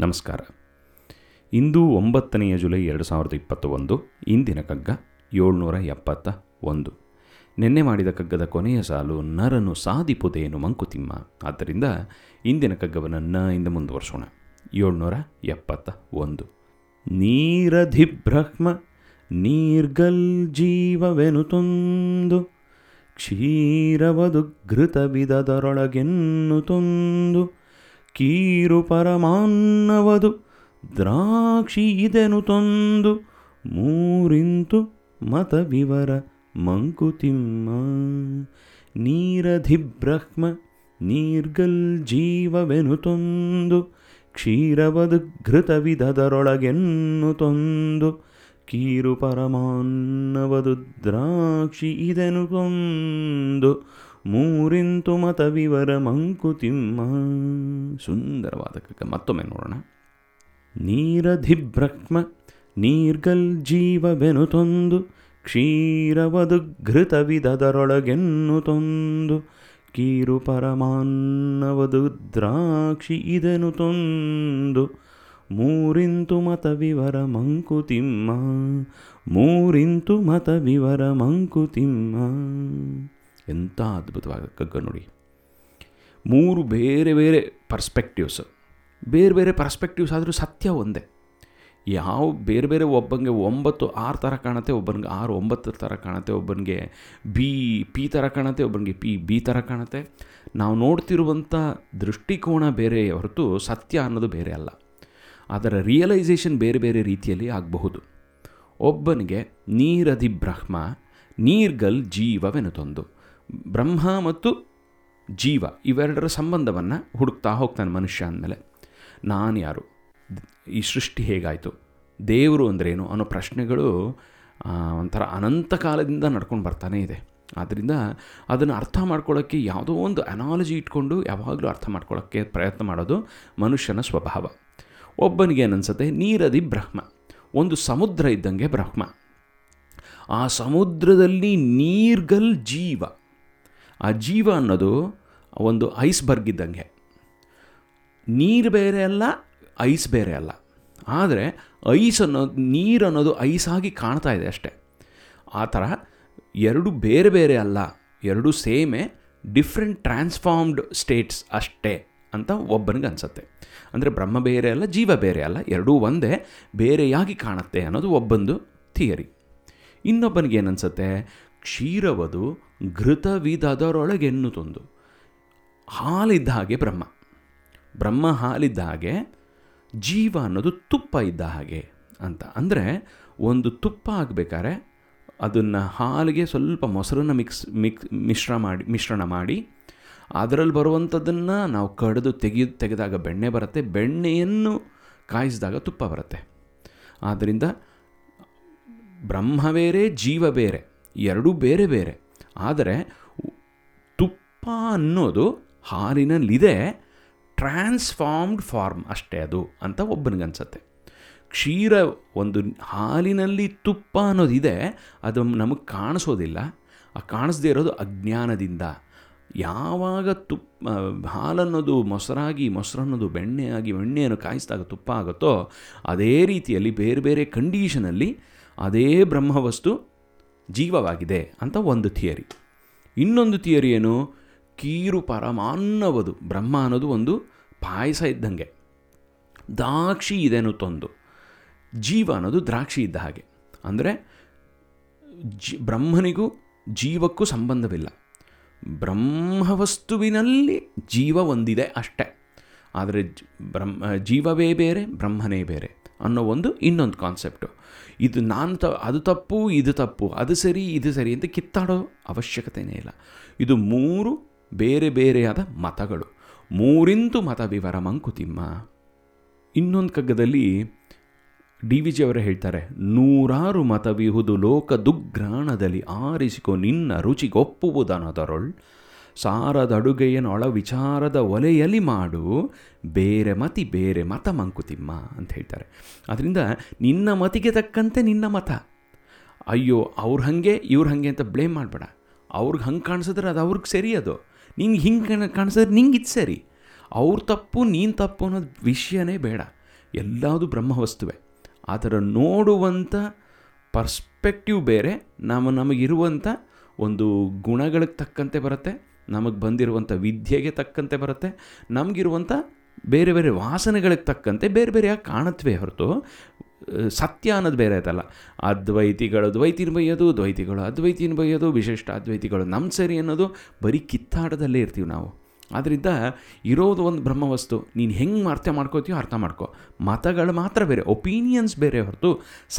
ನಮಸ್ಕಾರ. ಇಂದು ಒಂಬತ್ತನೆಯ ಜುಲೈ ಎರಡು ಸಾವಿರದ ಇಪ್ಪತ್ತ ಒಂದು ಇಂದಿನ ಕಗ್ಗ ಏಳ್ನೂರ ಎಪ್ಪತ್ತ ಒಂದು. ನಿನ್ನೆ ಮಾಡಿದ ಕಗ್ಗದ ಕೊನೆಯ ಸಾಲು ನರನು ಸಾಧಿಪುದೇನು ಮಂಕುತಿಮ್ಮ. ಆದ್ದರಿಂದ ಇಂದಿನ ಕಗ್ಗವನ್ನು ನ ಇಂದ ಮುಂದುವರ್ಸೋಣ. ಏಳ್ನೂರ ಎಪ್ಪತ್ತ ಒಂದು. ನೀರಧಿಬ್ರಹ್ಮ ನೀರ್ಗಲ್ ಜೀವವೆನುತೊಂದು ಕ್ಷೀರವದುಘೃತ ಬಿದದರೊಳಗೆನ್ನು ತೊಂದು ಕೀರು ಪರಮಾನ್ನವದು. ದ್ರಾಕ್ಷಿ ಇದೆನು ತೊಂದು ಮೂರಿಂತು ಮತ ವಿವರ ಮಂಕುತಿಮ್ಮ ನೀರಧಿಬ್ರಹ್ಮ ನೀರ್ಗಲ್ ಜೀವವೆನು ತೊಂದು ಕ್ಷೀರವದು ಘೃತವಿದದರೊಳಗೆನ್ನು ತೊಂದು ಕೀರು ಪರಮಾನ್ನವದು ದ್ರಾಕ್ಷಿ ಇದೆನು ಕೊಂದು ಮೂರಿಂತು ಮತ ವಿವರ ಮಂಕುತಿಮ್ಮ. ಸುಂದರವಾದ ಕಗ್ಗ ಮತ್ತೊಮ್ಮೆ ನೋಡೋಣ. ನೀರಧಿಭ್ರಕ್ಮ ನೀರ್ಗಲ್ ಜೀವವೆನು ತೊಂದು ಕ್ಷೀರವದು ಘೃತವಿದದರೊಳಗೆನ್ನು ತೊಂದು, ಕೀರು ಪರಮಾನ್ನವದು ದ್ರಾಕ್ಷಿ ಇದೆನು ತೊಂದು, ಮೂರಿಂತು ಮತ ವಿವರ ಮಂಕುತಿಮ್ಮ. ಮೂರಿಂತು ಮತ ವಿವರ ಮಂಕುತಿಮ್ಮ. ಎಂಥ ಅದ್ಭುತವಾದ ಕಗ್ಗ ನೋಡಿ. ಮೂರು ಬೇರೆ ಬೇರೆ ಪರ್ಸ್ಪೆಕ್ಟಿವ್ಸ್ ಬೇರೆ ಬೇರೆ ಪರ್ಸ್ಪೆಕ್ಟಿವ್ಸ್ ಆದರೂ ಸತ್ಯ ಒಂದೇ. ಯಾವ ಬೇರೆ ಬೇರೆ ಒಬ್ಬನಿಗೆ ಒಂಬತ್ತು ಆರು ಥರ ಕಾಣುತ್ತೆ ಒಬ್ಬನಿಗೆ ಆರು ಒಂಬತ್ತು ಥರ ಕಾಣುತ್ತೆ ಒಬ್ಬನಿಗೆ ಬಿ, ಪಿ ಥರ ಕಾಣುತ್ತೆ ಒಬ್ಬನಿಗೆ ಪಿ, ಬಿ ಥರ ಕಾಣುತ್ತೆ. ನಾವು ನೋಡ್ತಿರುವಂಥ ದೃಷ್ಟಿಕೋನ ಬೇರೆ ಹೊರತು ಸತ್ಯ ಅನ್ನೋದು ಬೇರೆ ಅಲ್ಲ. ಅದರ ರಿಯಲೈಸೇಷನ್ ಬೇರೆ ಬೇರೆ ರೀತಿಯಲ್ಲಿ ಆಗಬಹುದು. ಒಬ್ಬನಿಗೆ ನೀರಧಿ ಬ್ರಹ್ಮ ನೀರ್ಗಲ್ ಜೀವವೆನುತೊಂದು. ಬ್ರಹ್ಮ ಮತ್ತು ಜೀವ ಇವೆರಡರ ಸಂಬಂಧವನ್ನು ಹುಡುಕ್ತಾ ಹೋಗ್ತಾನೆ ಮನುಷ್ಯ ಅಂದಮೇಲೆ. ನಾನು ಯಾರು? ಈ ಸೃಷ್ಟಿ ಹೇಗಾಯಿತು? ದೇವರು ಅಂದ್ರೇನು ಅನ್ನೋ ಪ್ರಶ್ನೆಗಳು ಒಂಥರ ಅನಂತ ಕಾಲದಿಂದ ನಡ್ಕೊಂಡು ಬರ್ತಾನೆ ಇದೆ. ಆದ್ದರಿಂದ ಅದನ್ನು ಅರ್ಥ ಮಾಡ್ಕೊಳ್ಳೋಕ್ಕೆ ಯಾವುದೋ ಒಂದು ಅನಾಲಜಿ ಇಟ್ಕೊಂಡು ಯಾವಾಗಲೂ ಅರ್ಥ ಮಾಡ್ಕೊಳ್ಳೋಕ್ಕೆ ಪ್ರಯತ್ನ ಮಾಡೋದು ಮನುಷ್ಯನ ಸ್ವಭಾವ. ಒಬ್ಬನಿಗೆ ಏನನ್ಸುತ್ತೆ? ನೀರದಿ ಬ್ರಹ್ಮ. ಒಂದು ಸಮುದ್ರ ಇದ್ದಂಗೆ ಬ್ರಹ್ಮ. ಆ ಸಮುದ್ರದಲ್ಲಿ ನೀರ್ಗಲ್ ಜೀವ. ಆ ಜೀವ ಅನ್ನೋದು ಒಂದು ಐಸ್ಬರ್ಗ್ ಇದ್ದಂಗೆ. ನೀರು ಬೇರೆ ಅಲ್ಲ, ಐಸ್ ಬೇರೆ ಅಲ್ಲ. ಆದರೆ ಐಸ್ ಅನ್ನೋದು ನೀರು ಅನ್ನೋದು ಐಸಾಗಿ ಕಾಣ್ತಾ ಇದೆ ಅಷ್ಟೆ. ಆ ಥರ ಎರಡು ಬೇರೆ ಬೇರೆ ಅಲ್ಲ, ಎರಡು ಸೇಮೇ, ಡಿಫ್ರೆಂಟ್ ಟ್ರಾನ್ಸ್ಫಾರ್ಮ್ಡ್ ಸ್ಟೇಟ್ಸ್ ಅಷ್ಟೇ ಅಂತ ಒಬ್ಬನಿಗೆ ಅನಿಸುತ್ತೆ. ಅಂದರೆ ಬ್ರಹ್ಮ ಬೇರೆ ಅಲ್ಲ, ಜೀವ ಬೇರೆ ಅಲ್ಲ, ಎರಡೂ ಒಂದೇ, ಬೇರೆಯಾಗಿ ಕಾಣುತ್ತೆ ಅನ್ನೋದು ಒಬ್ಬಂದು ಥಿಯರಿ. ಇನ್ನೊಬ್ಬನಿಗೆ ಏನನ್ಸುತ್ತೆ ಕ್ಷೀರವದು ಘೃತವಿದದರೊಳಗೆನ್ನು ತಂದು. ಹಾಲಿದ್ದ ಹಾಗೆ ಬ್ರಹ್ಮ. ಬ್ರಹ್ಮ ಹಾಲಿದ್ದ ಹಾಗೆ ಜೀವ ಅನ್ನೋದು ತುಪ್ಪ ಇದ್ದ ಹಾಗೆ ಅಂತ. ಅಂದರೆ ಒಂದು ತುಪ್ಪ ಆಗಬೇಕಾದ್ರೆ ಅದನ್ನು ಹಾಲಿಗೆ ಸ್ವಲ್ಪ ಮೊಸರನ್ನು ಮಿಕ್ಸ್, ಮಿಕ್, ಮಿಶ್ರ ಮಾಡಿ, ಮಿಶ್ರಣ ಮಾಡಿ ಅದರಲ್ಲಿ ಬರುವಂಥದ್ದನ್ನು ನಾವು ಕಡಿದು ತೆಗಿ ತೆಗೆದಾಗ ಬೆಣ್ಣೆ ಬರುತ್ತೆ, ಬೆಣ್ಣೆಯನ್ನು ಕಾಯಿಸಿದಾಗ ತುಪ್ಪ ಬರುತ್ತೆ. ಆದ್ದರಿಂದ ಬ್ರಹ್ಮ ಬೇರೆ, ಜೀವ ಬೇರೆ, ಎರಡೂ ಬೇರೆ ಬೇರೆ. ಆದರೆ ತುಪ್ಪ ಅನ್ನೋದು ಹಾಲಿನಲ್ಲಿದೆ ಟ್ರಾನ್ಸ್ಫಾರ್ಮ್ಡ್ ಫಾರ್ಮ್ ಅಷ್ಟೇ ಅದು ಅಂತ ಒಬ್ಬನಿಗನ್ಸತ್ತೆ. ಕ್ಷೀರ ಒಂದು ಹಾಲಿನಲ್ಲಿ ತುಪ್ಪ ಅನ್ನೋದಿದೆ, ಅದು ನಮಗೆ ಕಾಣಿಸೋದಿಲ್ಲ. ಆ ಕಾಣಿಸ್ದೇ ಇರೋದು ಅಜ್ಞಾನದಿಂದ. ಯಾವಾಗ ತುಪ್ಪ ಹಾಲನ್ನೋದು ಮೊಸರಾಗಿ, ಮೊಸರನ್ನೋದು ಬೆಣ್ಣೆಯಾಗಿ, ಬೆಣ್ಣೆಯನ್ನು ಕಾಯಿಸಿದಾಗ ತುಪ್ಪ ಆಗುತ್ತೋ, ಅದೇ ರೀತಿಯಲ್ಲಿ ಬೇರೆ ಬೇರೆ ಕಂಡೀಷನಲ್ಲಿ ಅದೇ ಬ್ರಹ್ಮವಸ್ತು ಜೀವವಾಗಿದೆ ಅಂತ ಒಂದು ಥಿಯರಿ. ಇನ್ನೊಂದು ಥಿಯರಿ ಏನು? ಕೀರು ಪರಮಾನ್ನವದು, ಬ್ರಹ್ಮ ಅನ್ನೋದು ಒಂದು ಪಾಯಸ ಇದ್ದಂಗೆ. ದ್ರಾಕ್ಷಿ ಇದೇನು ತೊಂದು. ಜೀವ ಅನ್ನೋದು ದ್ರಾಕ್ಷಿ ಇದ್ದ ಹಾಗೆ. ಅಂದರೆ ಜಿ, ಬ್ರಹ್ಮನಿಗೂ ಜೀವಕ್ಕೂ ಸಂಬಂಧವಿಲ್ಲ. ಬ್ರಹ್ಮವಸ್ತುವಿನಲ್ಲಿ ಜೀವ ಒಂದಿದೆ ಅಷ್ಟೆ. ಆದರೆ ಬ್ರಹ್ಮ, ಜೀವವೇ ಬೇರೆ, ಬ್ರಹ್ಮನೇ ಬೇರೆ. ಅನ್ನೋ ಒಂದು ಇನ್ನೊಂದು ಕಾನ್ಸೆಪ್ಟು ಇದು ನಾನು ತ, ಅದು ತಪ್ಪು, ಇದು ತಪ್ಪು, ಅದು ಸರಿ, ಇದು ಸರಿ ಅಂತ ಕಿತ್ತಾಡೋ ಅವಶ್ಯಕತೆಯೇ ಇಲ್ಲ. ಇದು ಮೂರು ಬೇರೆ ಬೇರೆಯಾದ ಮತಗಳು. ಮೂರಿಂದು ಮತ ವಿವರ ಮಂಕುತಿಮ್ಮ ಇನ್ನೊಂದು ಕಗ್ಗದಲ್ಲಿ ಡಿ ವಿ ಜಿ ಅವರೇ ಹೇಳ್ತಾರೆ, ನೂರಾರು ಮತವಿಹುದು ಲೋಕ ದುಗ್ರಾಣದಲ್ಲಿ ಆರಿಸಿಕೊ ನಿನ್ನ ರುಚಿಗೊಪ್ಪುವುದನದರೊಳ್ ಸಾರದಡುಗೆಯನೊಳ ವಿಚಾರದ ಒಲೆಯಲ್ಲಿ ಮಾಡು. ಬೇರೆ ಮತಿ, ಬೇರೆ ಮತ ಮಂಕುತಿಮ್ಮ ಅಂತ ಹೇಳ್ತಾರೆ. ಅದರಿಂದ ನಿನ್ನ ಮತಿಗೆ ತಕ್ಕಂತೆ ನಿನ್ನ ಮತ. ಅಯ್ಯೋ, ಅವ್ರು ಹಾಗೆ, ಇವ್ರು ಹಾಗೆ ಅಂತ ಬ್ಲೇಮ್ ಮಾಡಬೇಡ. ಅವ್ರಿಗೆ ಹಂಗೆ ಕಾಣಿಸಿದ್ರೆ ಅದು ಅವ್ರಿಗೆ ಸರಿ ಅದು. ನಿಂಗೆ ಹಿಂಗೆ ಕಾಣಿಸಿದ್ರೆ ನಿಂಗೆ ಇದು ಸರಿ. ಅವ್ರ ತಪ್ಪು, ನೀನು ತಪ್ಪು ಅನ್ನೋದು ವಿಷಯನೇ ಬೇಡ. ಎಲ್ಲದೂ ಬ್ರಹ್ಮವಸ್ತುವೆ. ಆ ಥರ ನೋಡುವಂಥ ಪರ್ಸ್ಪೆಕ್ಟಿವ್ ಬೇರೆ ನಮ್ಮ ನಮಗಿರುವಂಥ ಒಂದು ಗುಣಗಳಿಗೆ ತಕ್ಕಂತೆ ಬರುತ್ತೆ. ನಮಗೆ ಬಂದಿರುವಂಥ ವಿದ್ಯೆಗೆ ತಕ್ಕಂತೆ ಬರುತ್ತೆ ನಮಗಿರುವಂಥ ಬೇರೆ ಬೇರೆ ವಾಸನೆಗಳಿಗೆ ತಕ್ಕಂತೆ ಬೇರೆ ಬೇರೆಯಾಗಿ ಕಾಣತ್ವೇ ಹೊರತು ಸತ್ಯ ಅನ್ನೋದು ಬೇರೆ ಆಯ್ತಲ್ಲ. ಅದ್ವೈತಿಗಳು ದ್ವೈತಿನ ಬೈಯೋದು ದ್ವೈತಿಗಳು ಅದ್ವೈತಿನ ಬೈಯೋದು ವಿಶಿಷ್ಟ ಅದ್ವೈತಿಗಳು ನಮ್ಮ ಸರಿ ಅನ್ನೋದು ಬರೀ ಕಿತ್ತಾಟದಲ್ಲೇ ಇರ್ತೀವಿ ನಾವು. ಆದ್ದರಿಂದ ಇರೋದು ಒಂದು ಬ್ರಹ್ಮವಸ್ತು, ನೀನು ಹೆಂಗೆ ಅರ್ಥ ಮಾಡ್ಕೋತೀಯೋ ಅರ್ಥ ಮಾಡ್ಕೋ. ಮತಗಳು ಮಾತ್ರ ಬೇರೆ, ಒಪೀನಿಯನ್ಸ್ ಬೇರೆ ಹೊರತು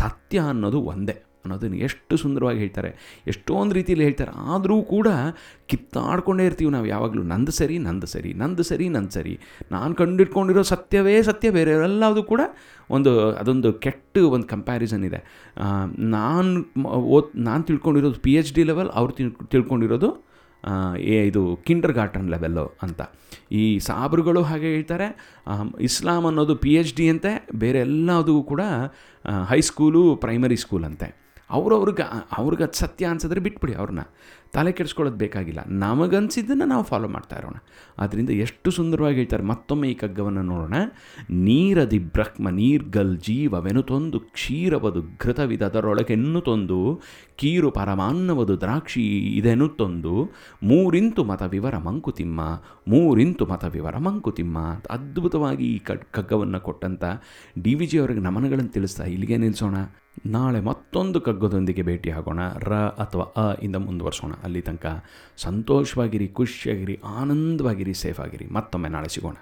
ಸತ್ಯ ಅನ್ನೋದು ಒಂದೇ. ಅನ್ನೋದನ್ನು ಎಷ್ಟು ಸುಂದರವಾಗಿ ಹೇಳ್ತಾರೆ, ಎಷ್ಟೊಂದು ರೀತಿಯಲ್ಲಿ ಹೇಳ್ತಾರೆ, ಆದರೂ ಕೂಡ ಕಿತ್ತಾಡ್ಕೊಂಡೇ ಇರ್ತೀವಿ ನಾವು ಯಾವಾಗಲೂ. ನಂದು ಸರಿ ನಂದು ಸರಿ ನಂದು ಸರಿ ನಂದು ಸರಿ. ನಾನು ಕಂಡಿಟ್ಕೊಂಡಿರೋ ಸತ್ಯವೇ ಸತ್ಯ, ಬೇರೆ ಕೂಡ ಒಂದು, ಅದೊಂದು ಕೆಟ್ಟ ಒಂದು ಕಂಪ್ಯಾರಿಸನ್ ಇದೆ. ನಾನು ಓದ್, ನಾನು ತಿಳ್ಕೊಂಡಿರೋದು ಪಿ ಎಚ್ ಡಿ ಲೆವೆಲ್ ಅವ್ರು ತಿಳ್, ತಿಳ್ಕೊಂಡಿರೋದು ಏ ಇದು ಕಿಂಡರ್ ಗಾರ್ಟನ್ ಲೆವೆಲ್ಲು ಅಂತ. ಈ ಸಾಬ್ರುಗಳು ಹಾಗೆ ಹೇಳ್ತಾರೆ ಇಸ್ಲಾಂ ಅನ್ನೋದು ಪಿ ಎಚ್ ಡಿ ಅಂತೆ, ಬೇರೆ ಎಲ್ಲದೂ ಕೂಡ ಹೈಸ್ಕೂಲು ಪ್ರೈಮರಿ ಸ್ಕೂಲ್ ಅಂತೆ. ಅವ್ರವ್ರಿಗೆ ಅವ್ರಿಗೆ ಅದು ಸತ್ಯ ಅನ್ಸಿದ್ರೆ ಬಿಟ್ಬಿಡಿ ಅವ್ರನ್ನ. ತಲೆ ಕೆಡಿಸ್ಕೊಳ್ಳೋದು ಬೇಕಾಗಿಲ್ಲ. ನಮಗನ್ಸಿದ್ದನ್ನು ನಾವು ಫಾಲೋ ಮಾಡ್ತಾ ಇರೋಣ. ಆದ್ದರಿಂದ ಎಷ್ಟು ಸುಂದರವಾಗಿ ಹೇಳ್ತಾರೆ, ಮತ್ತೊಮ್ಮೆ ಈ ಕಗ್ಗವನ್ನು ನೋಡೋಣ. ನೀರದಿ ಬ್ರಹ್ಮ ನೀರ್ಗಲ್ ಜೀವವೆನುತೊಂದು ಕ್ಷೀರವದು ಘೃತವಿದದರೊಳಗೆನ್ನುತೊಂದು ಕೀರು ಪರಮಾನ್ನವದು ದ್ರಾಕ್ಷಿ ಇದೆನುತ್ತೊಂದು ಮೂರಿಂತು ಮತ ವಿವರ ಮಂಕುತಿಮ್ಮ, ಮೂರಿಂತು ಮತ ವಿವರ ಮಂಕುತಿಮ್ಮ ಅದ್ಭುತವಾಗಿ ಈ ಕಗ್ ಕಗ್ಗವನ್ನು ಕೊಟ್ಟಂಥ ಡಿ ವಿ ಜಿ ಅವರಿಗೆ ನಮನಗಳನ್ನು ತಿಳಿಸ್ತಾ ಇಲ್ಲಿಗೆ ನಿಲ್ಲಿಸೋಣ ನಾಳೆ ಮತ್ತೊಂದು ಕಗ್ಗದೊಂದಿಗೆ ಭೇಟಿ ಆಗೋಣ. ರ ಅಥವಾ ಅ ಇಂದ ಮುಂದುವರ್ಸೋಣ. ಅಲ್ಲಿ ತನಕ ಸಂತೋಷವಾಗಿರಿ, ಖುಷಿಯಾಗಿರಿ, ಆನಂದವಾಗಿರಿ ಸೇಫ್ ಆಗಿರಿ ಮತ್ತೊಮ್ಮೆ ನಾಳೆ ಸಿಗೋಣ.